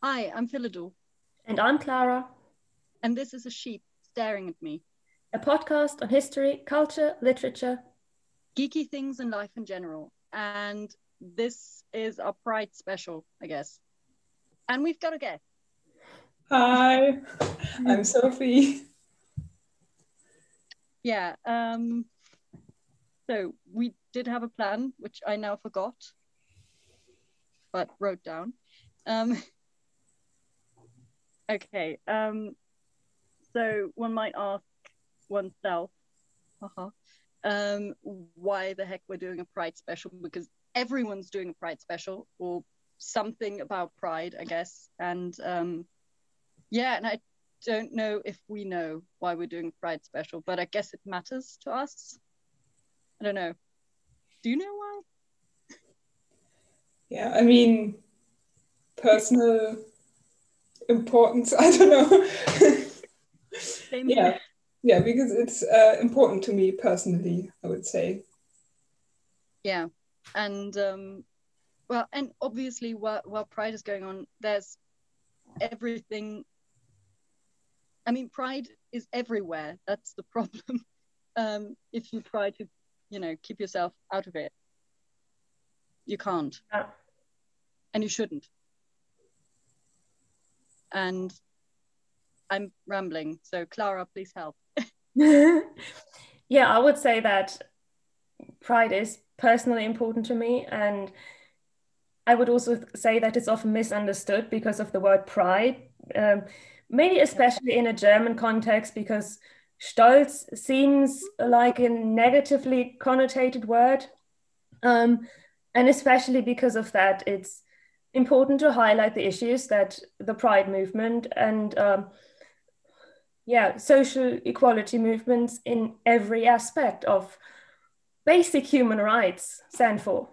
Hi, I'm Philidor. And I'm Clara. And this is a sheep staring at me. A podcast on history, culture, literature, geeky things in life in general. And this is our Pride special, I guess. And we've got a guest. Hi, I'm Sophie. Yeah. Um, so we did have a plan, which I now forgot, but wrote down. Um, okay. Um, so one might ask oneself, uh-huh, um, why the heck we're doing a Pride special because everyone's doing a Pride special or something about Pride, I guess. And um, yeah, and I don't know if we know why we're doing a Pride special, but I guess it matters to us. I don't know. Do you know why? Yeah, I mean, personal importance. I don't know. yeah, yeah, because it's uh, important to me personally. I would say. Yeah, and um, well, and obviously, while while Pride is going on, there's everything. I mean, Pride is everywhere. That's the problem. um, if you try to, you know, keep yourself out of it, you can't, yeah. and you shouldn't. And I'm rambling, so Clara, please help. yeah, I would say that pride is personally important to me. And I would also say that it's often misunderstood because of the word pride, um, maybe especially in a German context, because Stolz seems like a negatively connotated word. Um, and especially because of that, it's important to highlight the issues that the pride movement and um, yeah, social equality movements in every aspect of basic human rights stand for.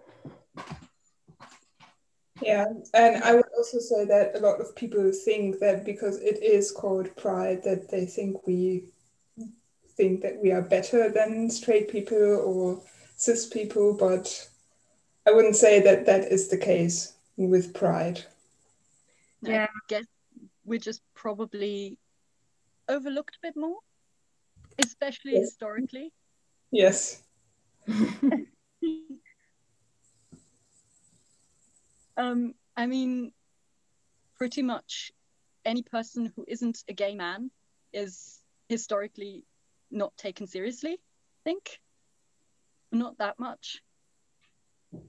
Yeah, and I would also say that a lot of people think that because it is called pride, that they think we think that we are better than straight people or cis people, but I wouldn't say that that is the case with pride. Yeah, I guess we're just probably overlooked a bit more, especially yes. historically. Yes. um, I mean, pretty much any person who isn't a gay man is historically not taken seriously, I think. Not that much.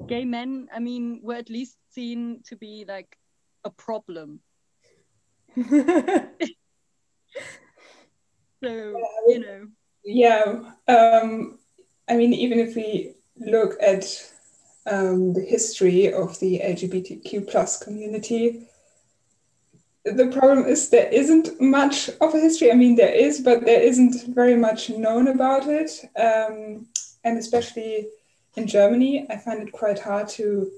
Gay men, I mean, were at least seen to be like a problem. So, you know. Yeah. Um, I mean, even if we look at um, the history of the LGBTQ plus community, the problem is there isn't much of a history. I mean, there is, but there isn't very much known about it. Um, and especially in Germany, I find it quite hard to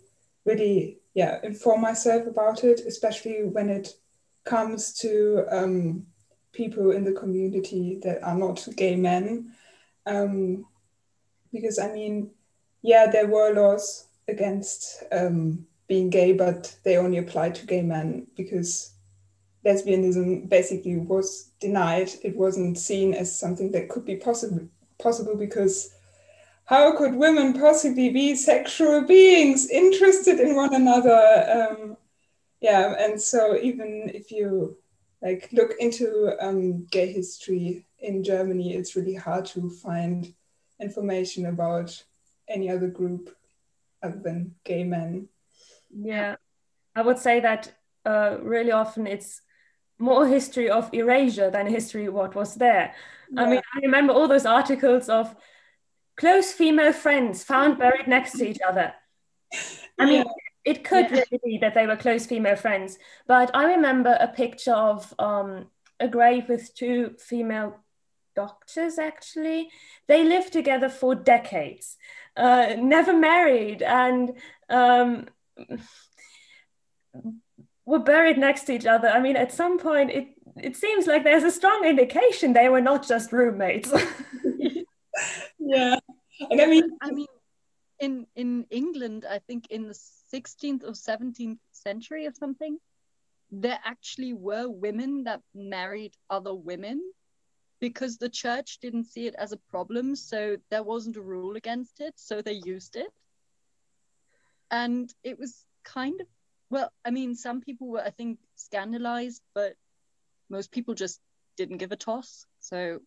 really, yeah, inform myself about it, especially when it comes to um, people in the community that are not gay men. Um, because I mean, yeah, there were laws against um, being gay, but they only applied to gay men because lesbianism basically was denied. It wasn't seen as something that could be possible possible because how could women possibly be sexual beings interested in one another? Um, yeah, and so even if you like look into um, gay history in Germany, it's really hard to find information about any other group other than gay men. Yeah, I would say that uh, really often it's more history of erasure than history of what was there. Yeah. I mean, I remember all those articles of close female friends found buried next to each other. I mean. It could yeah. really be that they were close female friends, but I remember a picture of um, a grave with two female doctors actually. They lived together for decades, uh, never married, and um, were buried next to each other. I mean, at some point, it it seems like there's a strong indication they were not just roommates. yeah, and I mean, I mean, in in England, I think in the 16th or 17th century or something. there actually were women that married other women because the church didn't see it as a problem, so there wasn't a rule against it, so they used it. And it was kind of well, I mean, some people were, I think, scandalized, but most people just didn't give a toss. So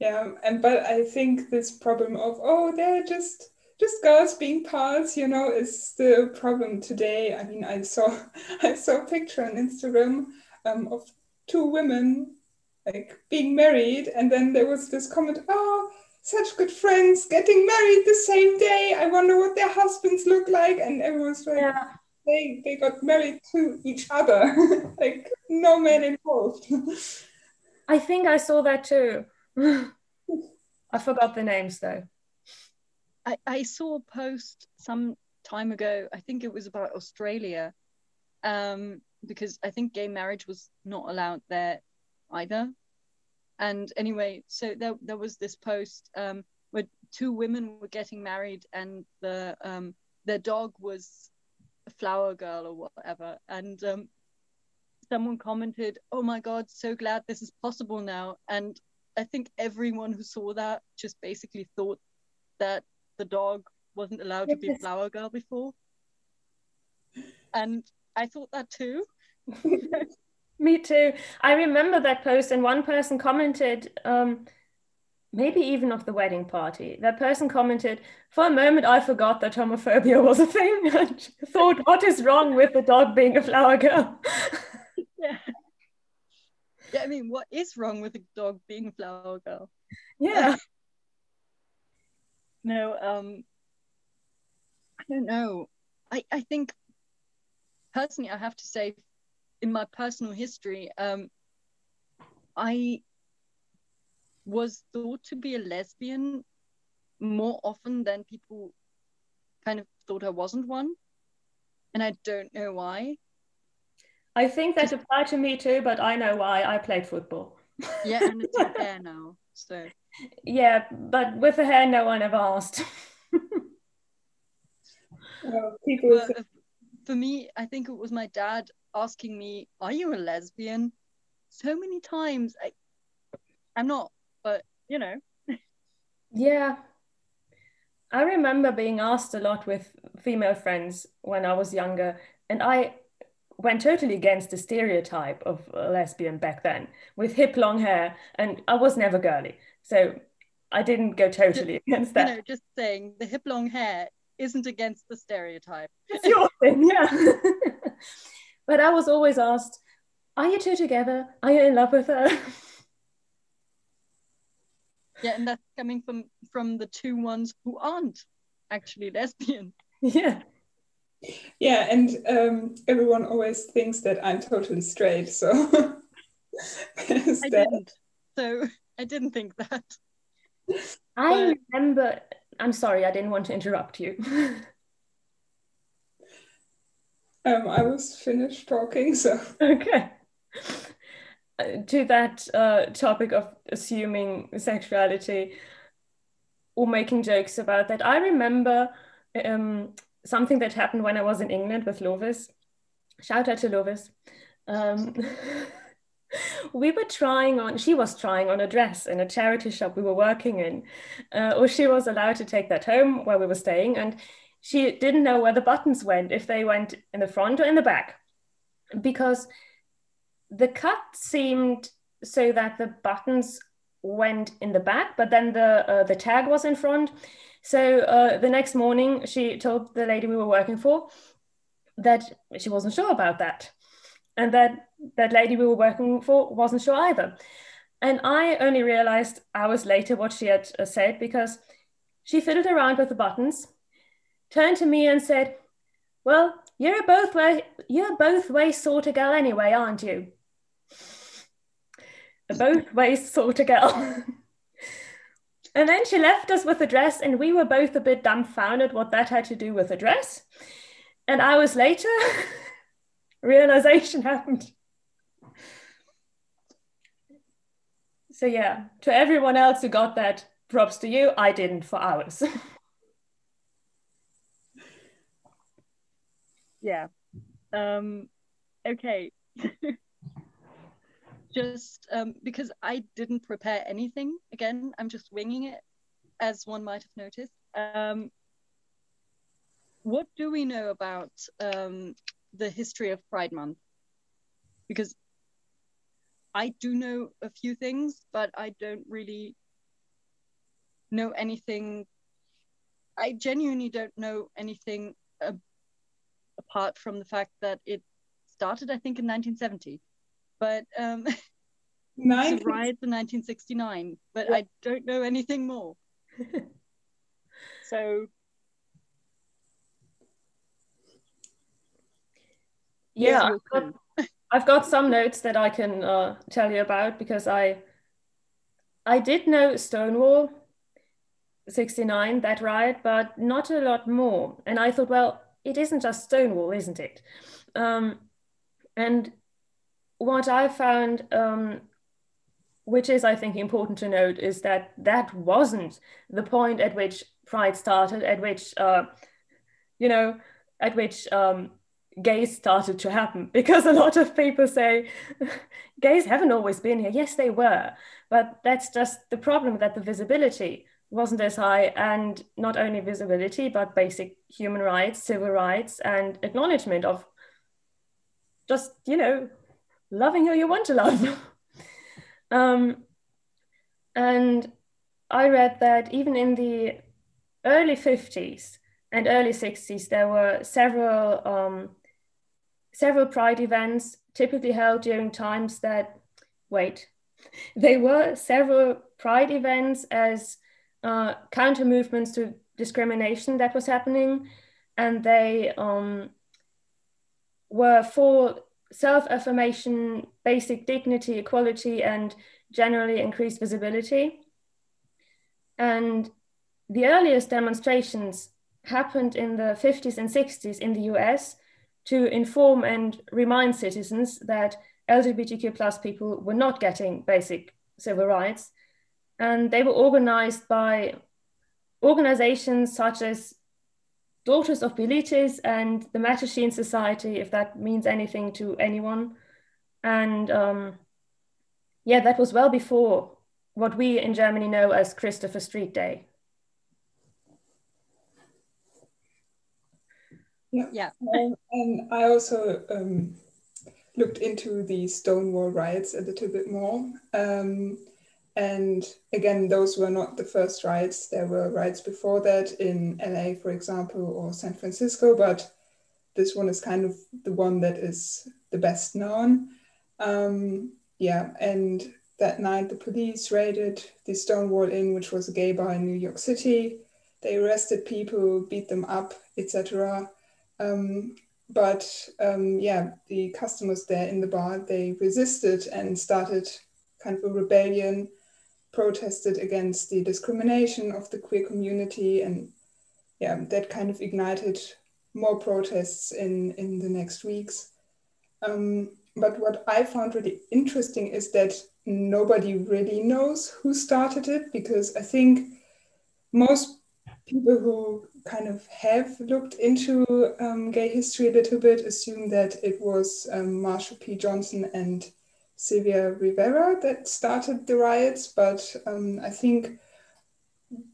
yeah, and but I think this problem of oh, they're just just girls being pals, you know, is the problem today. I mean, I saw I saw a picture on Instagram um, of two women like being married, and then there was this comment, oh, such good friends getting married the same day. I wonder what their husbands look like, and everyone's like. Yeah. They, they got married to each other, like no man involved. I think I saw that too. I forgot the names though. I, I saw a post some time ago. I think it was about Australia, um, because I think gay marriage was not allowed there either. And anyway, so there there was this post um, where two women were getting married, and the um, their dog was a flower girl or whatever, and um, someone commented, "Oh my God, so glad this is possible now." And I think everyone who saw that just basically thought that the dog wasn't allowed to be flower girl before. And I thought that too. Me too. I remember that post, and one person commented, um, maybe even of the wedding party. That person commented, For a moment, I forgot that homophobia was a thing and thought, What is wrong with the dog being a flower girl? yeah. Yeah, I mean, what is wrong with a dog being a flower girl? Yeah. no, um, I don't know. I, I think personally, I have to say, in my personal history, um, I was thought to be a lesbian more often than people kind of thought I wasn't one. And I don't know why. I think that applied to me too, but I know why. I played football. yeah, and it's your hair now. So yeah, but with the hair, no one ever asked. well, people. Well, uh, for me, I think it was my dad asking me, "Are you a lesbian?" So many times. I, I'm not, but you know. yeah, I remember being asked a lot with female friends when I was younger, and I went totally against the stereotype of a lesbian back then with hip long hair and i was never girly so i didn't go totally against that. you know, just saying the hip long hair isn't against the stereotype. It's your thing yeah. But i was always asked are you two together? Are you in love with her? Yeah and that's coming from from the two ones who aren't actually lesbian. Yeah yeah and um, everyone always thinks that i'm totally straight so. I didn't so i didn't think that. I but... remember i'm sorry i didn't want to interrupt you. Um, i was finished talking so. Okay. Uh, to that uh, topic of assuming sexuality or making jokes about that i remember um, something that happened when I was in England with Lovis. Shout out to Lovis. Um, we were trying on, she was trying on a dress in a charity shop we were working in, uh, or she was allowed to take that home where we were staying. And she didn't know where the buttons went, if they went in the front or in the back, because the cut seemed so that the buttons went in the back, but then the uh, the tag was in front. So uh, the next morning, she told the lady we were working for that she wasn't sure about that, and that that lady we were working for wasn't sure either. And I only realized hours later what she had uh, said because she fiddled around with the buttons, turned to me and said, "Well, you're both way you're both ways sort of girl anyway, aren't you?" both ways sort of girl. And then she left us with a dress, and we were both a bit dumbfounded what that had to do with a dress. And hours later, realization happened. So, yeah, to everyone else who got that, props to you. I didn't for hours. yeah. Um, okay. just um, because I didn't prepare anything. Again, I'm just winging it, as one might have noticed. Um, what do we know about um, the history of Pride Month? Because I do know a few things, but I don't really know anything. I genuinely don't know anything uh, apart from the fact that it started, I think, in 1970. But um, 19... riots in 1969, but I don't know anything more. so. Yeah, I've got, I've got, some notes that I can uh, tell you about because I I did know Stonewall 69, that riot, but not a lot more. And I thought, well, it isn't just Stonewall, isn't it? Um, and what I found, um, which is, I think, important to note, is that that wasn't the point at which Pride started, at which, uh, you know, at which um, gays started to happen. Because a lot of people say gays haven't always been here. Yes, they were. But that's just the problem that the visibility wasn't as high and not only visibility but basic human rights civil rights and acknowledgement of just you know loving who you want to love um, and i read that even in the early 50s and early 60s there were several um, several pride events typically held during times that wait there were several pride events as uh, counter movements to discrimination that was happening, and they um, were for self affirmation, basic dignity, equality, and generally increased visibility. And the earliest demonstrations happened in the 50s and 60s in the US to inform and remind citizens that LGBTQ plus people were not getting basic civil rights and they were organized by organizations such as Daughters of Bilitis and the Mattachine Society, if that means anything to anyone. And um, yeah, that was well before what we in Germany know as Christopher Street Day. Yeah. yeah. Um, and I also um, looked into the Stonewall riots a little bit more. Um, and again, those were not the first riots. There were riots before that in LA, for example, or San Francisco, but this one is kind of the one that is the best known. Um, yeah, and that night the police raided the Stonewall Inn, which was a gay bar in New York City. They arrested people, beat them up, etc. Um, but um, yeah, the customers there in the bar they resisted and started kind of a rebellion protested against the discrimination of the queer community and yeah that kind of ignited more protests in in the next weeks um, but what i found really interesting is that nobody really knows who started it because i think most people who kind of have looked into um, gay history a little bit assume that it was um, P. Johnson and Sylvia Rivera that started the riots, but um, I think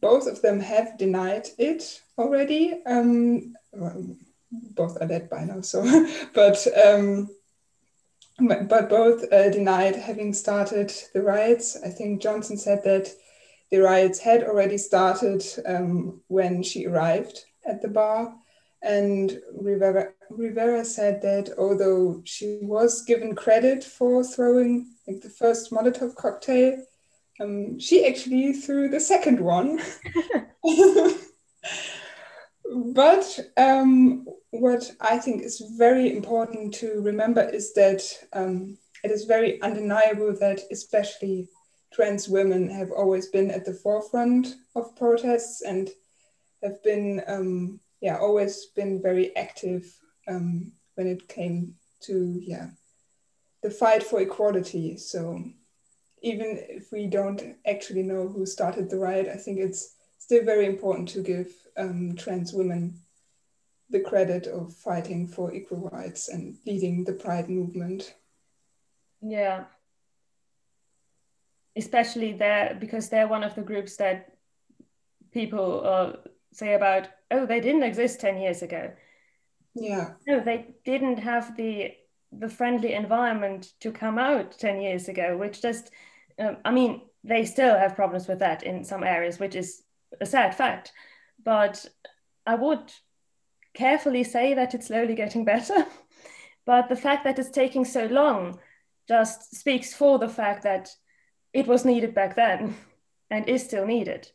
both of them have denied it already. Um, well, both are dead by now, so but um, but both uh, denied having started the riots. I think Johnson said that the riots had already started um, when she arrived at the bar, and Rivera, Rivera said that although she was given credit for throwing like the first Molotov cocktail, um, she actually threw the second one. but um, what I think is very important to remember is that um, it is very undeniable that especially trans women have always been at the forefront of protests and have been um, yeah always been very active um, when it came to yeah the fight for equality. So even if we don't actually know who started the riot, I think it's still very important to give um, trans women the credit of fighting for equal rights and leading the Pride movement. Yeah. Especially there, because they're one of the groups that people uh, say about, oh, they didn't exist 10 years ago. Yeah. No, they didn't have the the friendly environment to come out 10 years ago, which just, um, I mean, they still have problems with that in some areas, which is a sad fact. But I would carefully say that it's slowly getting better. but the fact that it's taking so long just speaks for the fact that it was needed back then and is still needed.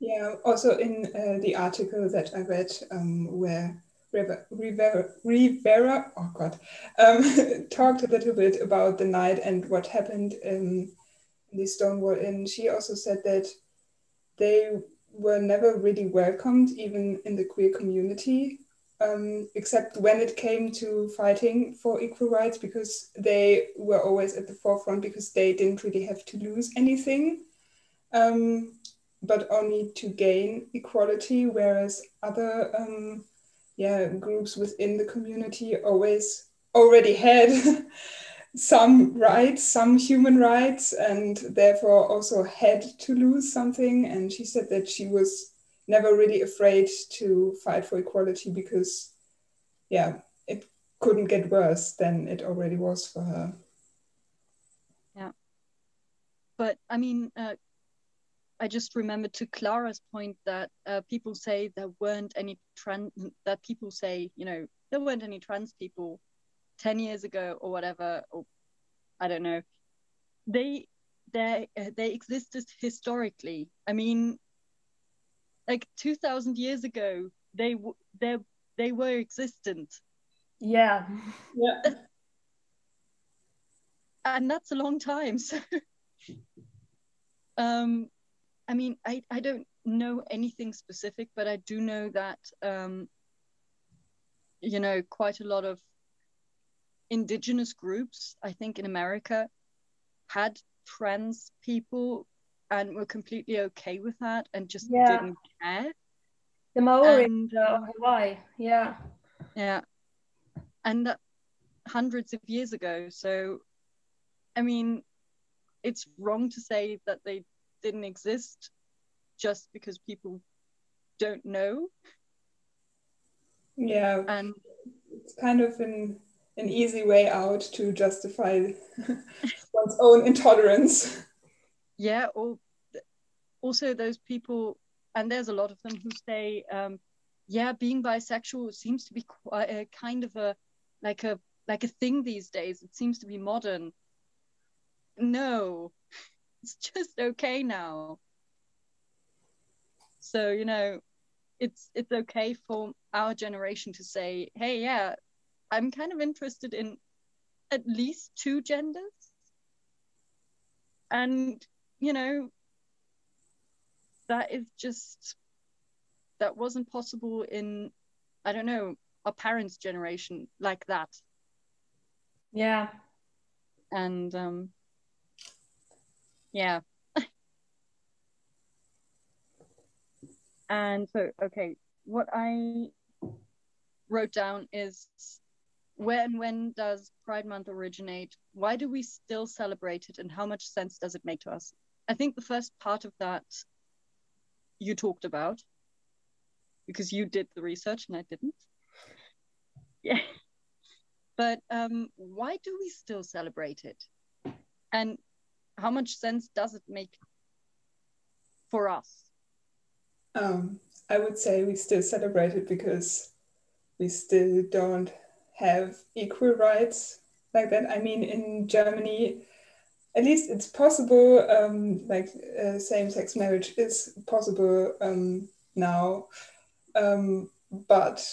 Yeah. Also, in uh, the article that I read, um, where Rivera, Rivera oh God, um, talked a little bit about the night and what happened in, in the Stonewall Inn. She also said that they were never really welcomed, even in the queer community, um, except when it came to fighting for equal rights, because they were always at the forefront because they didn't really have to lose anything. Um, but only to gain equality, whereas other um, yeah groups within the community always already had some rights some human rights and therefore also had to lose something. And she said that she was never really afraid to fight for equality because yeah it couldn't get worse than it already was for her. Yeah. But i mean uh, I just remembered to Clara's point that uh, people say there weren't any trans that people say you know there weren't any trans people ten years ago or whatever or I don't know. They they uh, they existed historically. I mean, like two thousand years ago, they they they were existent. Yeah. Yeah. And that's a long time. So. um I mean, I, I don't know anything specific, but I do know that, um, you know, quite a lot of indigenous groups, I think in America, had trans people and were completely okay with that and just yeah. didn't care. The Maori and, uh, Hawaii, yeah. Yeah. And that hundreds of years ago. So, I mean, it's wrong to say that they didn't exist just because people don't know. Yeah. And it's kind of an an easy way out to justify one's own intolerance. Yeah, or also those people, and there's a lot of them who say, um, yeah, being bisexual seems to be quite a kind of a like a like a thing these days. It seems to be modern. No, it's just okay now. So, you know, it's it's okay for our generation to say, hey, yeah, I'm kind of interested in at least two genders. And, you know, that is just that wasn't possible in I don't know, our parents' generation like that. Yeah. And um yeah. and so, okay, what I wrote down is where and when does Pride Month originate? Why do we still celebrate it? And how much sense does it make to us? I think the first part of that you talked about because you did the research and I didn't. Yeah. But um, why do we still celebrate it? And how much sense does it make for us? Um, I would say we still celebrate it because we still don't have equal rights like that. I mean, in Germany, at least it's possible, um, like uh, same sex marriage is possible um, now, um, but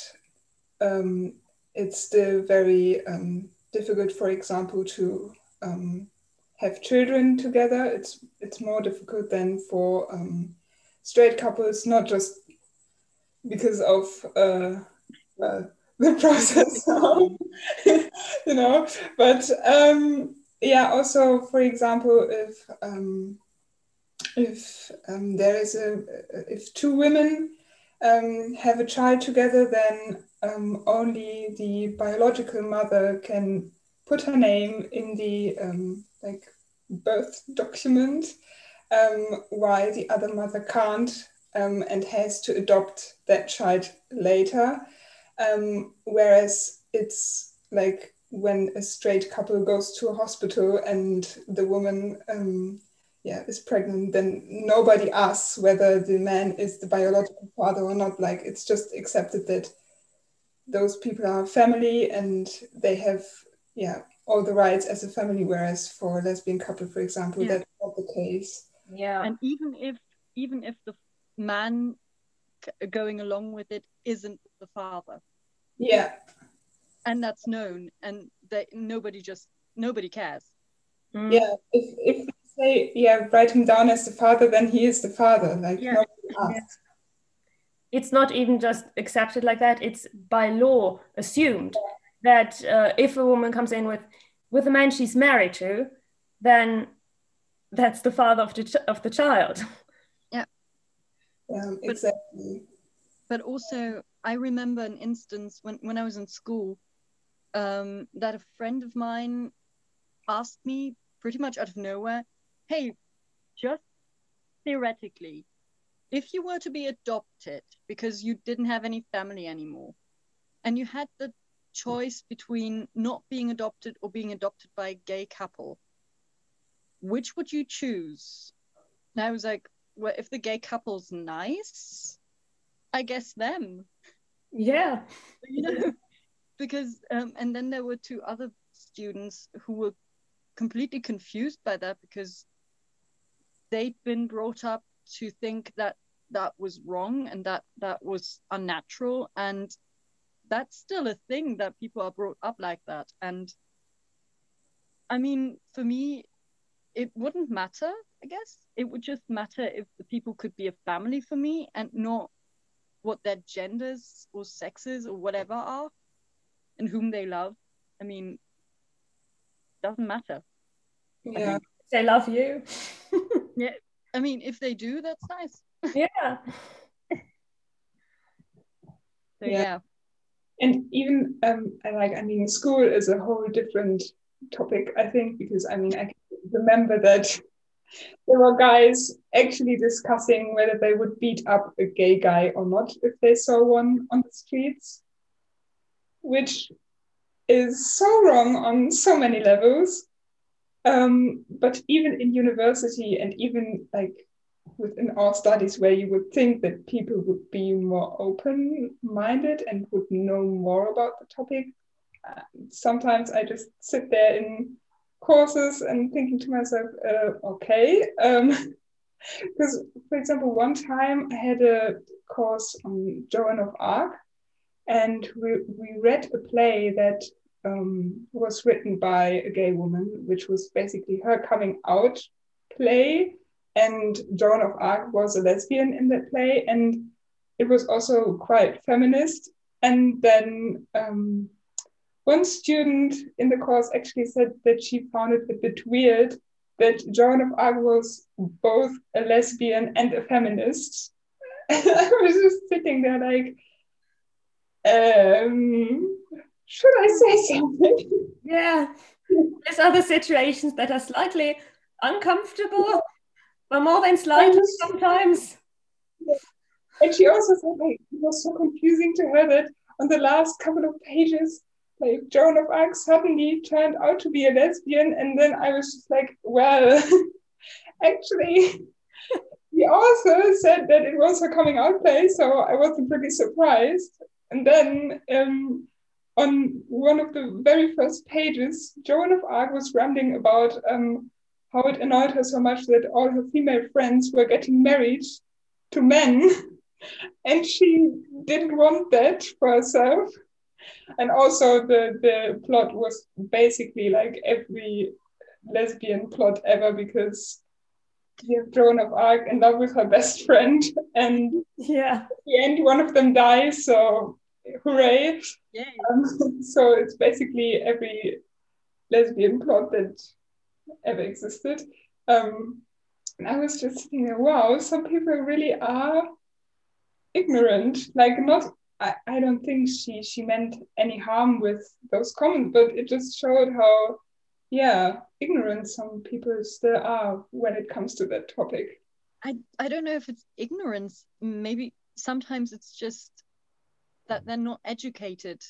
um, it's still very um, difficult, for example, to have children together. It's it's more difficult than for um, straight couples, not just because of uh, uh, the process, you know, but um, yeah, also for example, if um, if um, there is a if two women um, have a child together, then um, only the biological mother can put her name in the like birth document, um, while the other mother can't um, and has to adopt that child later. Um, whereas it's like when a straight couple goes to a hospital and the woman um, yeah is pregnant then nobody asks whether the man is the biological father or not like it's just accepted that those people are family and they have yeah all the rights as a family whereas for a lesbian couple for example yeah. that's not the case yeah and even if even if the man going along with it isn't the father yeah and that's known and that nobody just nobody cares mm. yeah if, if say yeah write him down as the father then he is the father like yeah. yeah. it's not even just accepted like that it's by law assumed yeah. That uh, if a woman comes in with with a man she's married to then that's the father of the ch- of the child. Yeah. Yeah exactly. but, but also i remember an instance when when i was in school um, that a friend of mine asked me pretty much out of nowhere, hey, just theoretically, if you were to be adopted because you didn't have any family anymore, and you had the choice between not being adopted or being adopted by a gay couple, which would you choose? And I was like, well, if the gay couple's nice, I guess them. Yeah. You know, because um, and then there were two other students who were completely confused by that because they'd been brought up to think that that was wrong and that that was unnatural and that's still a thing that people are brought up like that and i mean for me it wouldn't matter i guess it would just matter if the people could be a family for me and not what their genders or sexes or whatever are and whom they love. I mean, doesn't matter. Yeah, they love you. yeah, I mean, if they do, that's nice. yeah. So, yeah. yeah. And even um, like I mean, school is a whole different topic. I think because I mean, I remember that there were guys actually discussing whether they would beat up a gay guy or not if they saw one on the streets which is so wrong on so many levels. Um, but even in university and even like within our studies where you would think that people would be more open-minded and would know more about the topic, uh, sometimes I just sit there in courses and thinking to myself, uh, okay. Because, um, for example, one time I had a course on Joan of Arc, and we, we read a play that um, was written by a gay woman, which was basically her coming out play. And Joan of Arc was a lesbian in that play, and it was also quite feminist. And then um, one student in the course actually said that she found it a bit weird that Joan of Arc was both a lesbian and a feminist. I was just sitting there like, um, should I say something? Yeah. There's other situations that are slightly uncomfortable, but more than slightly just, sometimes. And she also said like it was so confusing to her that on the last couple of pages, like Joan of Arc suddenly turned out to be a lesbian, and then I was just like, well, actually, the author said that it was her coming out play, so I wasn't really surprised. And then um, on one of the very first pages, Joan of Arc was rambling about um, how it annoyed her so much that all her female friends were getting married to men, and she didn't want that for herself. And also, the, the plot was basically like every lesbian plot ever because you have Joan of Arc in love with her best friend, and yeah, at the end one of them dies. So hooray! Yeah. Um, so it's basically every lesbian plot that ever existed. Um, and I was just thinking, wow, some people really are ignorant. Like not I, I don't think she she meant any harm with those comments, but it just showed how yeah, ignorant some people still are when it comes to that topic. I I don't know if it's ignorance. Maybe sometimes it's just that they're not educated.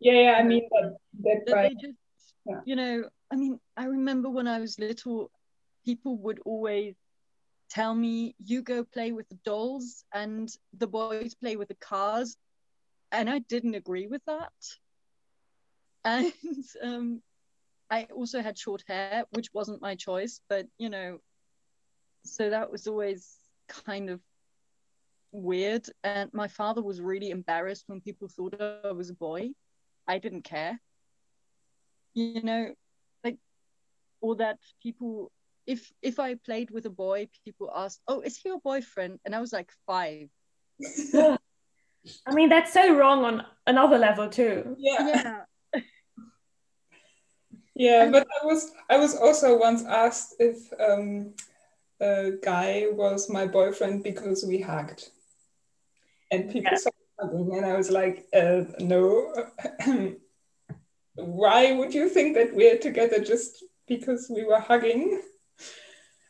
Yeah, yeah I mean that, that, they just yeah. you know, I mean, I remember when I was little, people would always tell me, you go play with the dolls and the boys play with the cars. And I didn't agree with that. And um, I also had short hair, which wasn't my choice, but you know, so that was always kind of weird. And my father was really embarrassed when people thought I was a boy. I didn't care. You know, or that people, if if I played with a boy, people asked, "Oh, is he your boyfriend?" And I was like five. I mean, that's so wrong on another level too. Yeah. Yeah. Yeah, but I was I was also once asked if um, a guy was my boyfriend because we hugged, and people yeah. started hugging, and I was like, uh, no. Why would you think that we're together just because we were hugging?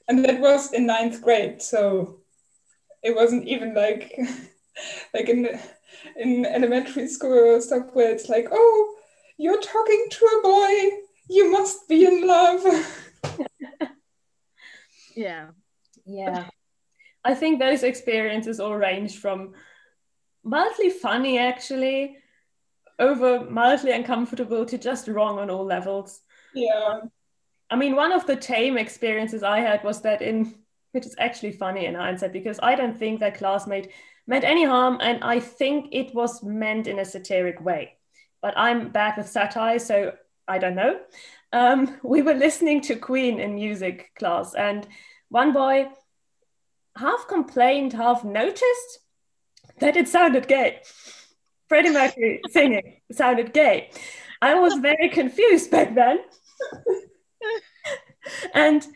And that was in ninth grade, so it wasn't even like like in in elementary school or stuff where it's like, oh, you're talking to a boy you must be in love. yeah. Yeah. I think those experiences all range from mildly funny, actually, over mildly uncomfortable to just wrong on all levels. Yeah. I mean, one of the tame experiences I had was that in, which is actually funny in hindsight, because I don't think that classmate meant any harm, and I think it was meant in a satiric way. But I'm bad with satire, so I don't know. Um, we were listening to Queen in music class, and one boy half complained, half noticed that it sounded gay. Freddie Mercury singing sounded gay. I was very confused back then. and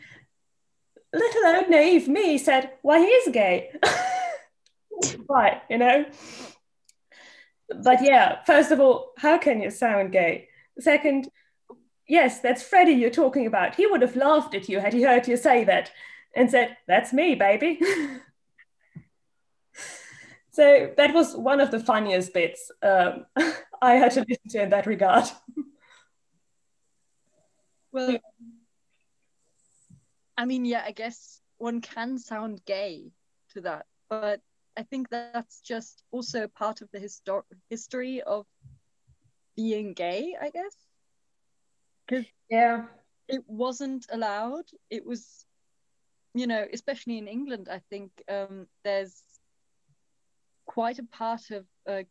little old naive me said, Why, he is gay. Why, you know? But yeah, first of all, how can you sound gay? Second, yes, that's Freddie you're talking about. He would have laughed at you had he heard you say that and said, That's me, baby. so that was one of the funniest bits um, I had to listen to in that regard. Well, I mean, yeah, I guess one can sound gay to that, but I think that's just also part of the histor- history of being gay, I guess. Because yeah. it wasn't allowed. It was you know especially in england i think um, there's quite a part of uh,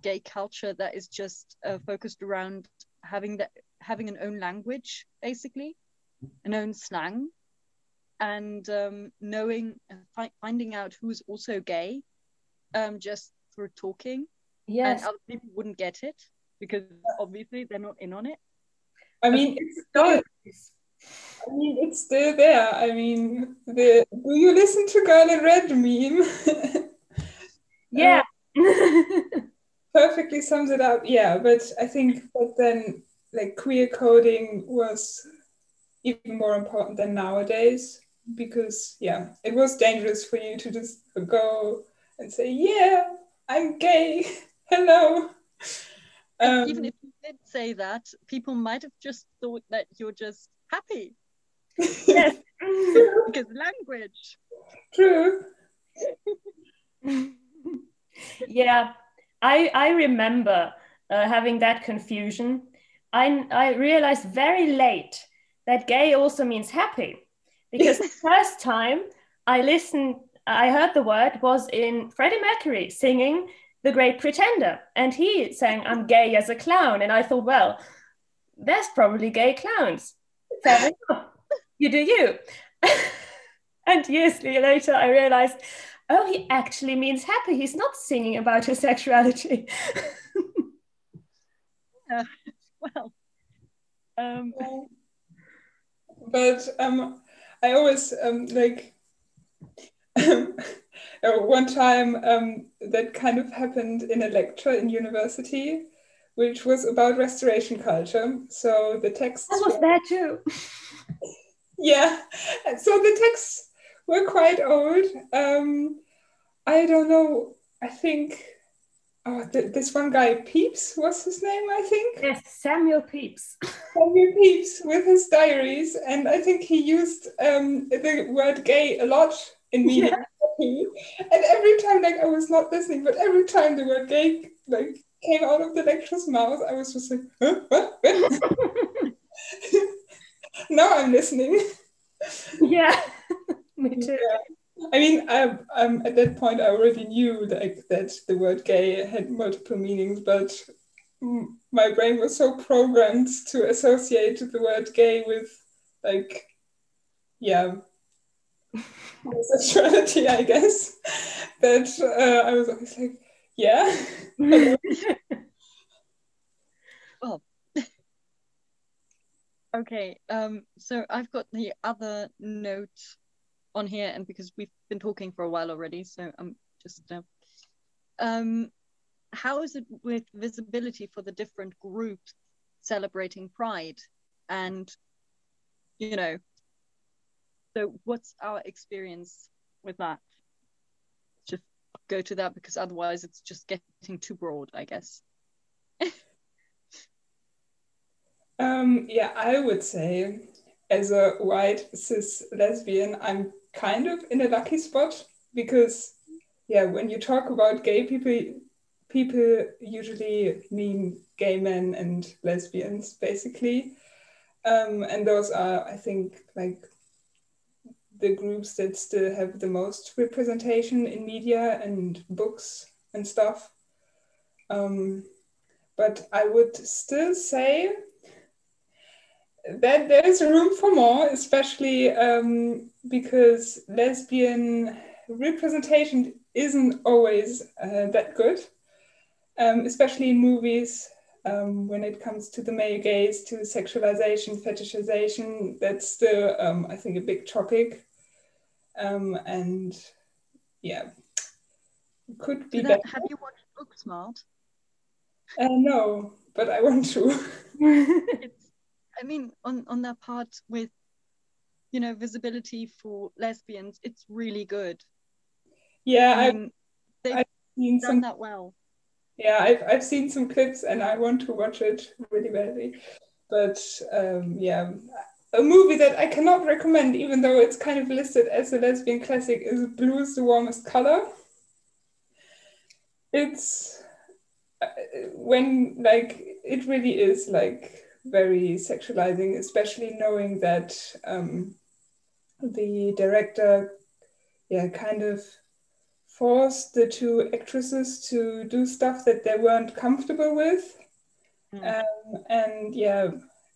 gay culture that is just uh, focused around having that having an own language basically an own slang and um, knowing fi- finding out who's also gay um, just through talking yes and other people wouldn't get it because obviously they're not in on it I mean, it's still, I mean, it's still there. I mean, the do you listen to Girl in Red meme? yeah. perfectly sums it up. Yeah, but I think that then like queer coding was even more important than nowadays because yeah, it was dangerous for you to just go and say, yeah, I'm gay. Hello. Um, even if you did say that, people might have just thought that you're just happy. yes. because language. True. yeah, I I remember uh, having that confusion. I I realized very late that gay also means happy, because the first time I listened, I heard the word was in Freddie Mercury singing the great pretender. And he sang i'm gay as a clown. And i thought well there's probably gay clowns. Fair enough. You do you. And years later i realized oh he actually means happy. He's not singing about his sexuality. Yeah, well um but um i always um like uh, one time um, that kind of happened in a lecture in university, which was about restoration culture. So the text I was there too. yeah, so the texts were quite old. Um, I don't know. I think oh, th- this one guy, Pepys was his name, I think. Yes, Samuel Pepys. Samuel Pepys with his diaries, and I think he used um, the word gay a lot in media. Yeah. And every time, like I was not listening, but every time the word gay like came out of the lecturer's mouth, I was just like, huh? what? now I'm listening. Yeah, me too. Yeah. I mean, I, um, at that point, I already knew like that the word gay had multiple meanings, but my brain was so programmed to associate the word gay with like, yeah, sexuality, I guess, that uh, I was always like, yeah. okay. Um, so I've got the other note on here, and because we've been talking for a while already, so I'm just uh, um, how is it with visibility for the different groups celebrating Pride, and you know, so what's our experience with that? Just go to that because otherwise it's just getting too broad, I guess. um, yeah, I would say as a white cis lesbian, I'm kind of in a lucky spot because yeah when you talk about gay people people usually mean gay men and lesbians basically. Um, and those are i think like the groups that still have the most representation in media and books and stuff. Um, but i would still say that there's room for more, especially um, because lesbian representation isn't always uh, that good, um, especially in movies. Um, when it comes to the male gaze, to sexualization, fetishization, that's still, um, I think, a big topic. Um, and yeah, could be that, Have you watched Booksmart? Uh, no, but I want to. I mean, on on that part with, you know, visibility for lesbians, it's really good. Yeah, I mean, they've I've seen done some, that well. Yeah, I've I've seen some clips and I want to watch it really badly, but um, yeah. A movie that I cannot recommend, even though it's kind of listed as a lesbian classic, is Blue is the Warmest Color. It's uh, when, like, it really is like very sexualizing, especially knowing that um, the director, yeah, kind of forced the two actresses to do stuff that they weren't comfortable with. Mm. Um, and yeah,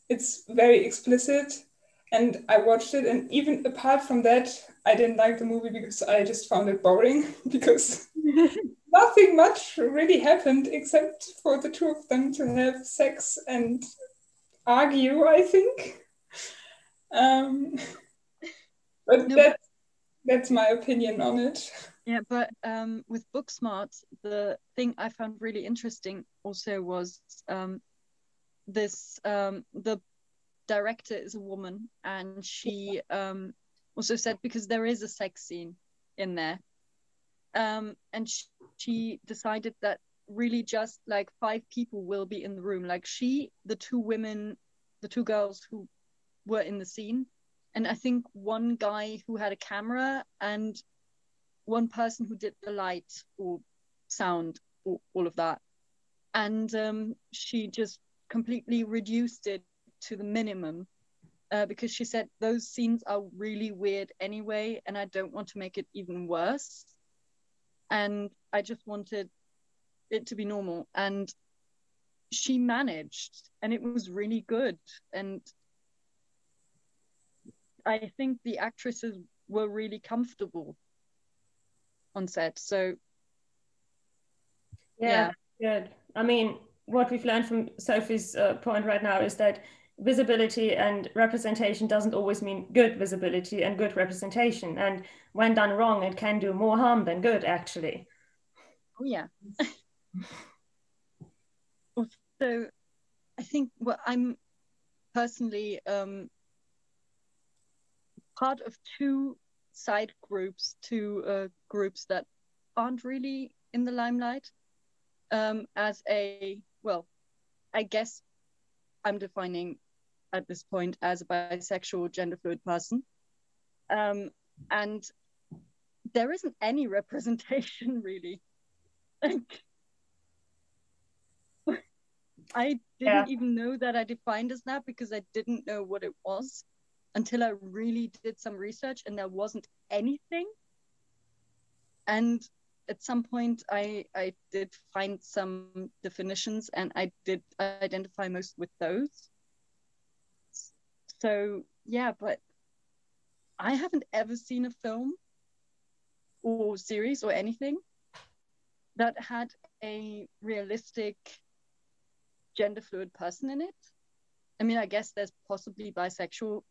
it's very explicit. And I watched it, and even apart from that, I didn't like the movie because I just found it boring because nothing much really happened except for the two of them to have sex and argue, I think. Um, but no, that's, that's my opinion on it. Yeah, but um, with book Booksmart, the thing I found really interesting also was um, this um, the director is a woman, and she um, also said because there is a sex scene in there, um, and she, she decided that really just like five people will be in the room. Like she the two women the two girls who were in the scene. And i think one guy who had a camera and one person who did the light or sound or all of that. And um, she just completely reduced it to the minimum uh, because she said those scenes are really weird anyway and i don't want to make it even worse. And i just wanted it to be normal. And she managed and it was really good. And i think the actresses were really comfortable on set. So yeah, yeah. good. I mean what we've learned from sophie's uh, point right now is that visibility and representation doesn't always mean good visibility and good representation. And when done wrong it can do more harm than good actually. Oh yeah. also, I think what I'm personally um, part of two side groups, two uh, groups that aren't really in the limelight. Um, as a well, I guess I'm defining at this point as a bisexual, gender fluid person, um, and there isn't any representation really. Like, I didn't yeah. even know that I defined as that because I didn't know what it was until I really did some research and there wasn't anything. And at some point I I did find some definitions and I did identify most with those. So yeah, but I haven't ever seen a film or series or anything that had a realistic gender fluid person in it. I mean, I guess there's possibly bisexual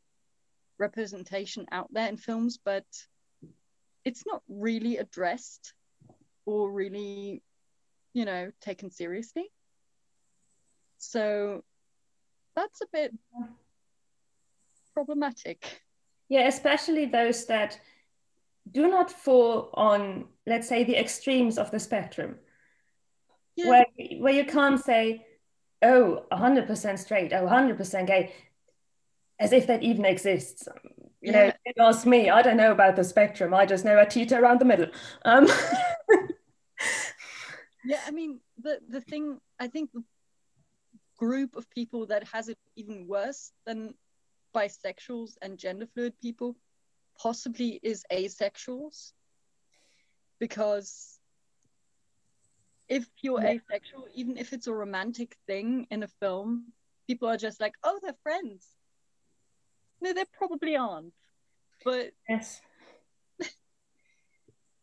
representation out there in films, but it's not really addressed or really, you know, taken seriously. So that's a bit problematic. Yeah, especially those that do not fall on, let's say, the extremes of the spectrum, yeah. where, where you can't say, oh, 100% straight, oh, 100% gay, as if that even exists. You yeah. know, it ask me, I don't know about the spectrum. I just know a teeter around the middle. Um. yeah, I mean, the, the thing, I think the group of people that has it even worse than bisexuals and gender fluid people possibly is asexuals because if you're yeah. asexual even if it's a romantic thing in a film people are just like oh they're friends. No they probably aren't but yes.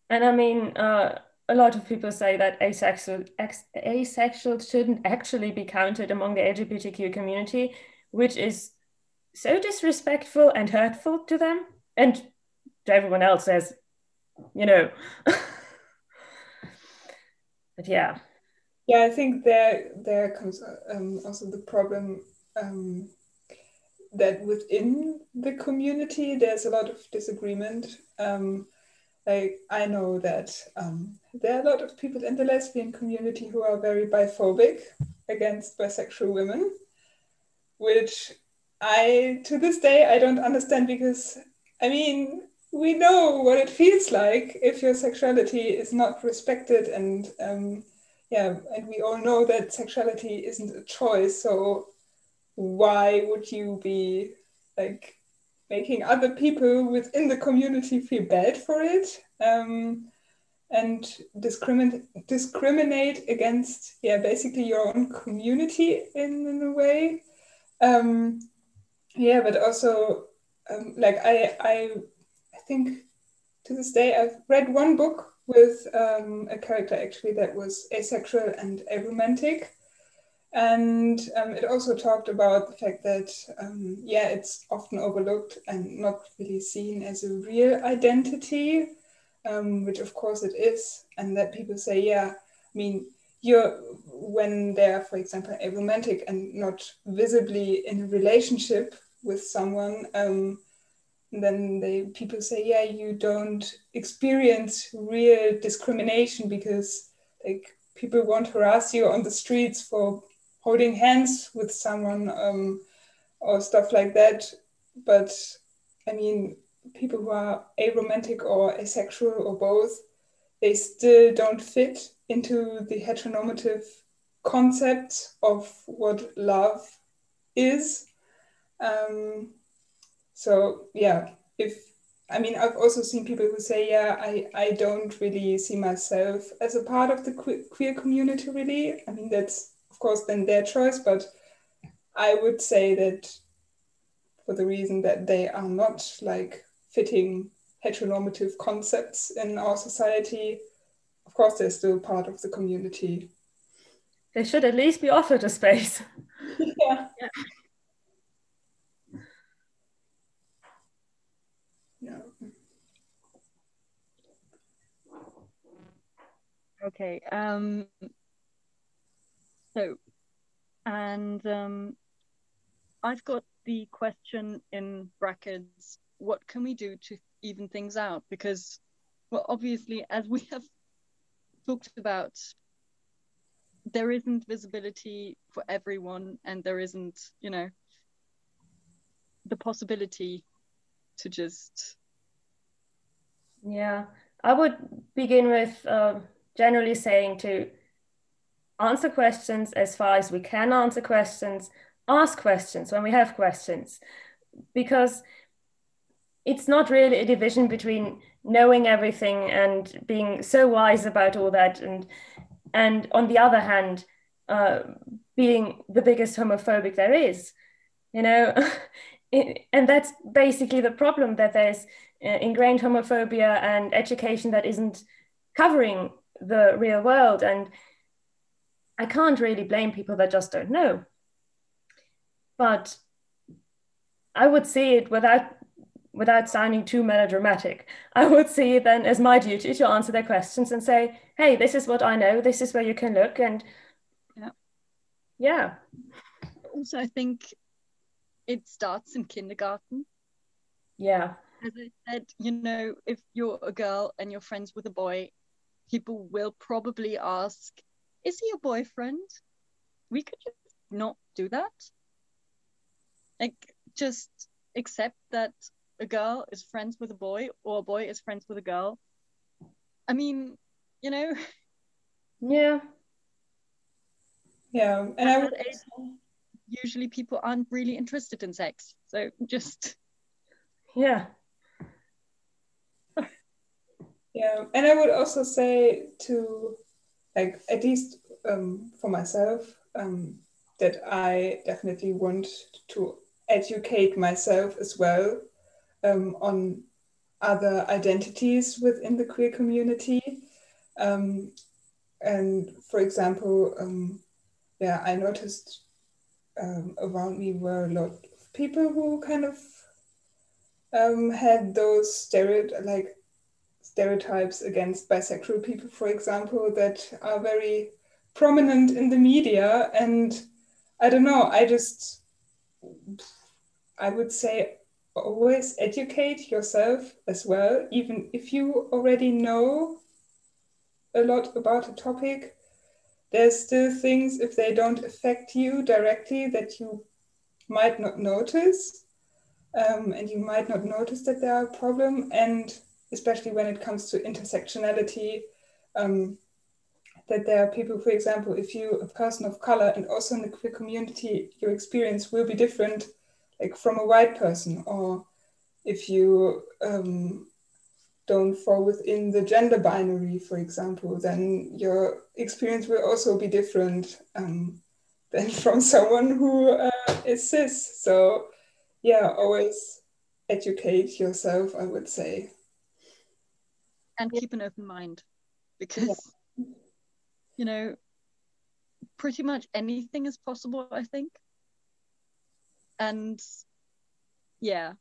And i mean uh a lot of people say that asexual ex, asexual shouldn't actually be counted among the lgbtq community which is so disrespectful and hurtful to them. And to everyone else as you know but yeah. Yeah i think there there comes um, also the problem um, that within the community there's a lot of disagreement. Um, like i know that um, there are a lot of people in the lesbian community who are very biphobic against bisexual women which i to this day i don't understand because i mean we know what it feels like if your sexuality is not respected and um, yeah and we all know that sexuality isn't a choice so why would you be like making other people within the community feel bad for it? Um, and discriminate discriminate against yeah basically your own community in, in a way. Um, yeah but also um, like I I think to this day I've read one book with um, a character actually that was asexual and aromantic. And um, it also talked about the fact that, um, yeah, it's often overlooked and not really seen as a real identity, um, which of course it is. And that people say, yeah, I mean, you're when they're, for example, aromantic and not visibly in a relationship with someone, um, then they people say yeah you don't experience real discrimination because like people won't harass you on the streets for holding hands with someone um, or stuff like that. But i mean people who are aromantic or asexual or both they still don't fit into the heteronormative concept of what love is. Um, so yeah if i mean i've also seen people who say yeah i i don't really see myself as a part of the queer community really i mean that's of course then their choice but i would say that for the reason that they are not like fitting heteronormative concepts in our society of course they're still part of the community they should at least be offered a space yeah. yeah. Okay. Um. So, and um, I've got the question in brackets. What can we do to even things out? Because, well, obviously, as we have talked about, there isn't visibility for everyone, and there isn't, you know, the possibility to just yeah i would begin with uh, generally saying to answer questions as far as we can answer questions ask questions when we have questions. Because it's not really a division between knowing everything and being so wise about all that and and on the other hand uh, being the biggest homophobic there is you know? And that's basically the problem that there's uh, ingrained homophobia and education that isn't covering the real world and i can't really blame people that just don't know. But i would see it without without sounding too melodramatic. I would see it then as my duty to answer their questions and say hey this is what i know. This is where you can look. And yeah. Yeah. Also i think it starts in kindergarten. Yeah. As I said, you know, if you're a girl and you're friends with a boy, people will probably ask, Is he your boyfriend? We could just not do that. Like, just accept that a girl is friends with a boy or a boy is friends with a girl. I mean, you know. Yeah. Yeah. And I would usually people aren't really interested in sex. So just yeah. Yeah, and I would also say to like at least um, for myself um, that I definitely want to educate myself as well um, on other identities within the queer community. Um, and for example, um, yeah, I noticed um, around me were a lot of people who kind of um, had those stereotypes, like stereotypes against bisexual people, for example, that are very prominent in the media. And I don't know, I just, I would say, always educate yourself as well, even if you already know a lot about a topic there's still things, if they don't affect you directly, that you might not notice. Um, and you might not notice that there are a problem. And especially when it comes to intersectionality, um, that there are people, for example, if you're a person of color and also in the queer community, your experience will be different, like from a white person, or if you um, don't fall within the gender binary, for example, then your experience will also be different um, than from someone who uh, is cis. So, yeah, always educate yourself, I would say. And keep an open mind because, yeah. you know, pretty much anything is possible, I think. And yeah.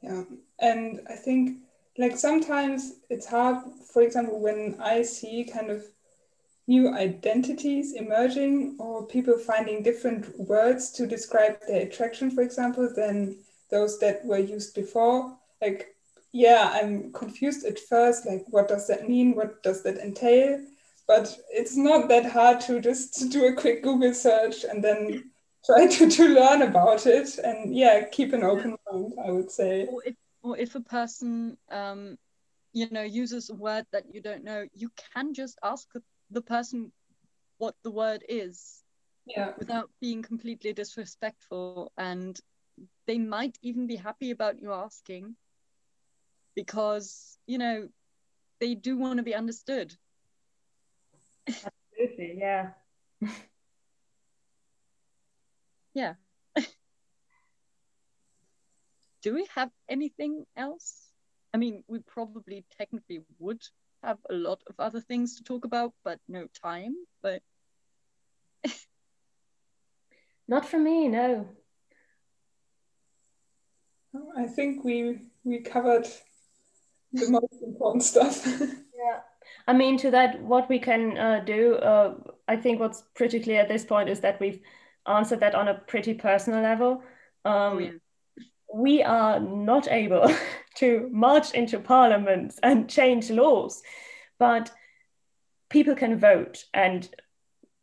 Yeah, and I think like sometimes it's hard, for example, when I see kind of new identities emerging or people finding different words to describe their attraction, for example, than those that were used before. Like, yeah, I'm confused at first, like, what does that mean? What does that entail? But it's not that hard to just do a quick Google search and then try to, to learn about it. And yeah keep an open mind i would say. Or if, or if a person um you know uses a word that you don't know you can just ask the person what the word is yeah. without being completely disrespectful. And they might even be happy about you asking because you know they do want to be understood absolutely yeah yeah. Do we have anything else? I mean, we probably technically would have a lot of other things to talk about, but no time. But not for me, no. Oh, I think we we covered the most important stuff. yeah. I mean, to that, what we can uh, do, uh, I think what's pretty clear at this point is that we've answered that on a pretty personal level. Um, oh, yeah. We are not able to march into parliaments and change laws, but people can vote and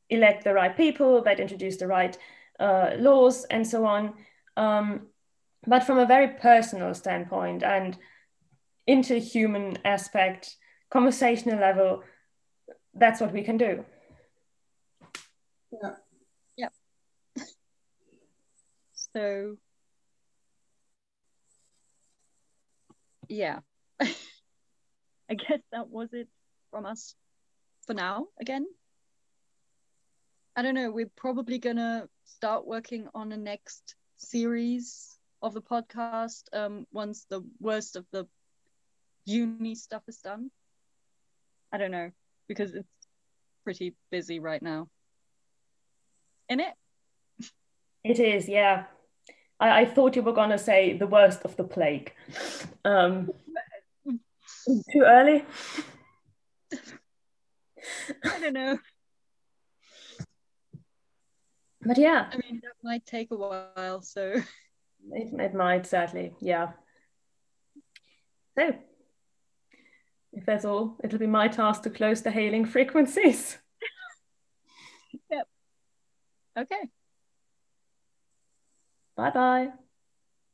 elect the right people that introduce the right uh, laws and so on. Um, but from a very personal standpoint and interhuman aspect, conversational level, that's what we can do. Yeah. Yeah. so, yeah. I guess that was it from us for now again. I don't know, we're probably gonna start working on a next series of the podcast um, once the worst of the uni stuff is done. I don't know because it's pretty busy right now. In it? It is, yeah. I, I thought you were gonna say the worst of the plague. Um, too early. I don't know. But yeah. I mean, that might take a while, so. It, it might, sadly, yeah. So, if that's all, it'll be my task to close the hailing frequencies. yep. Okay. Bye bye.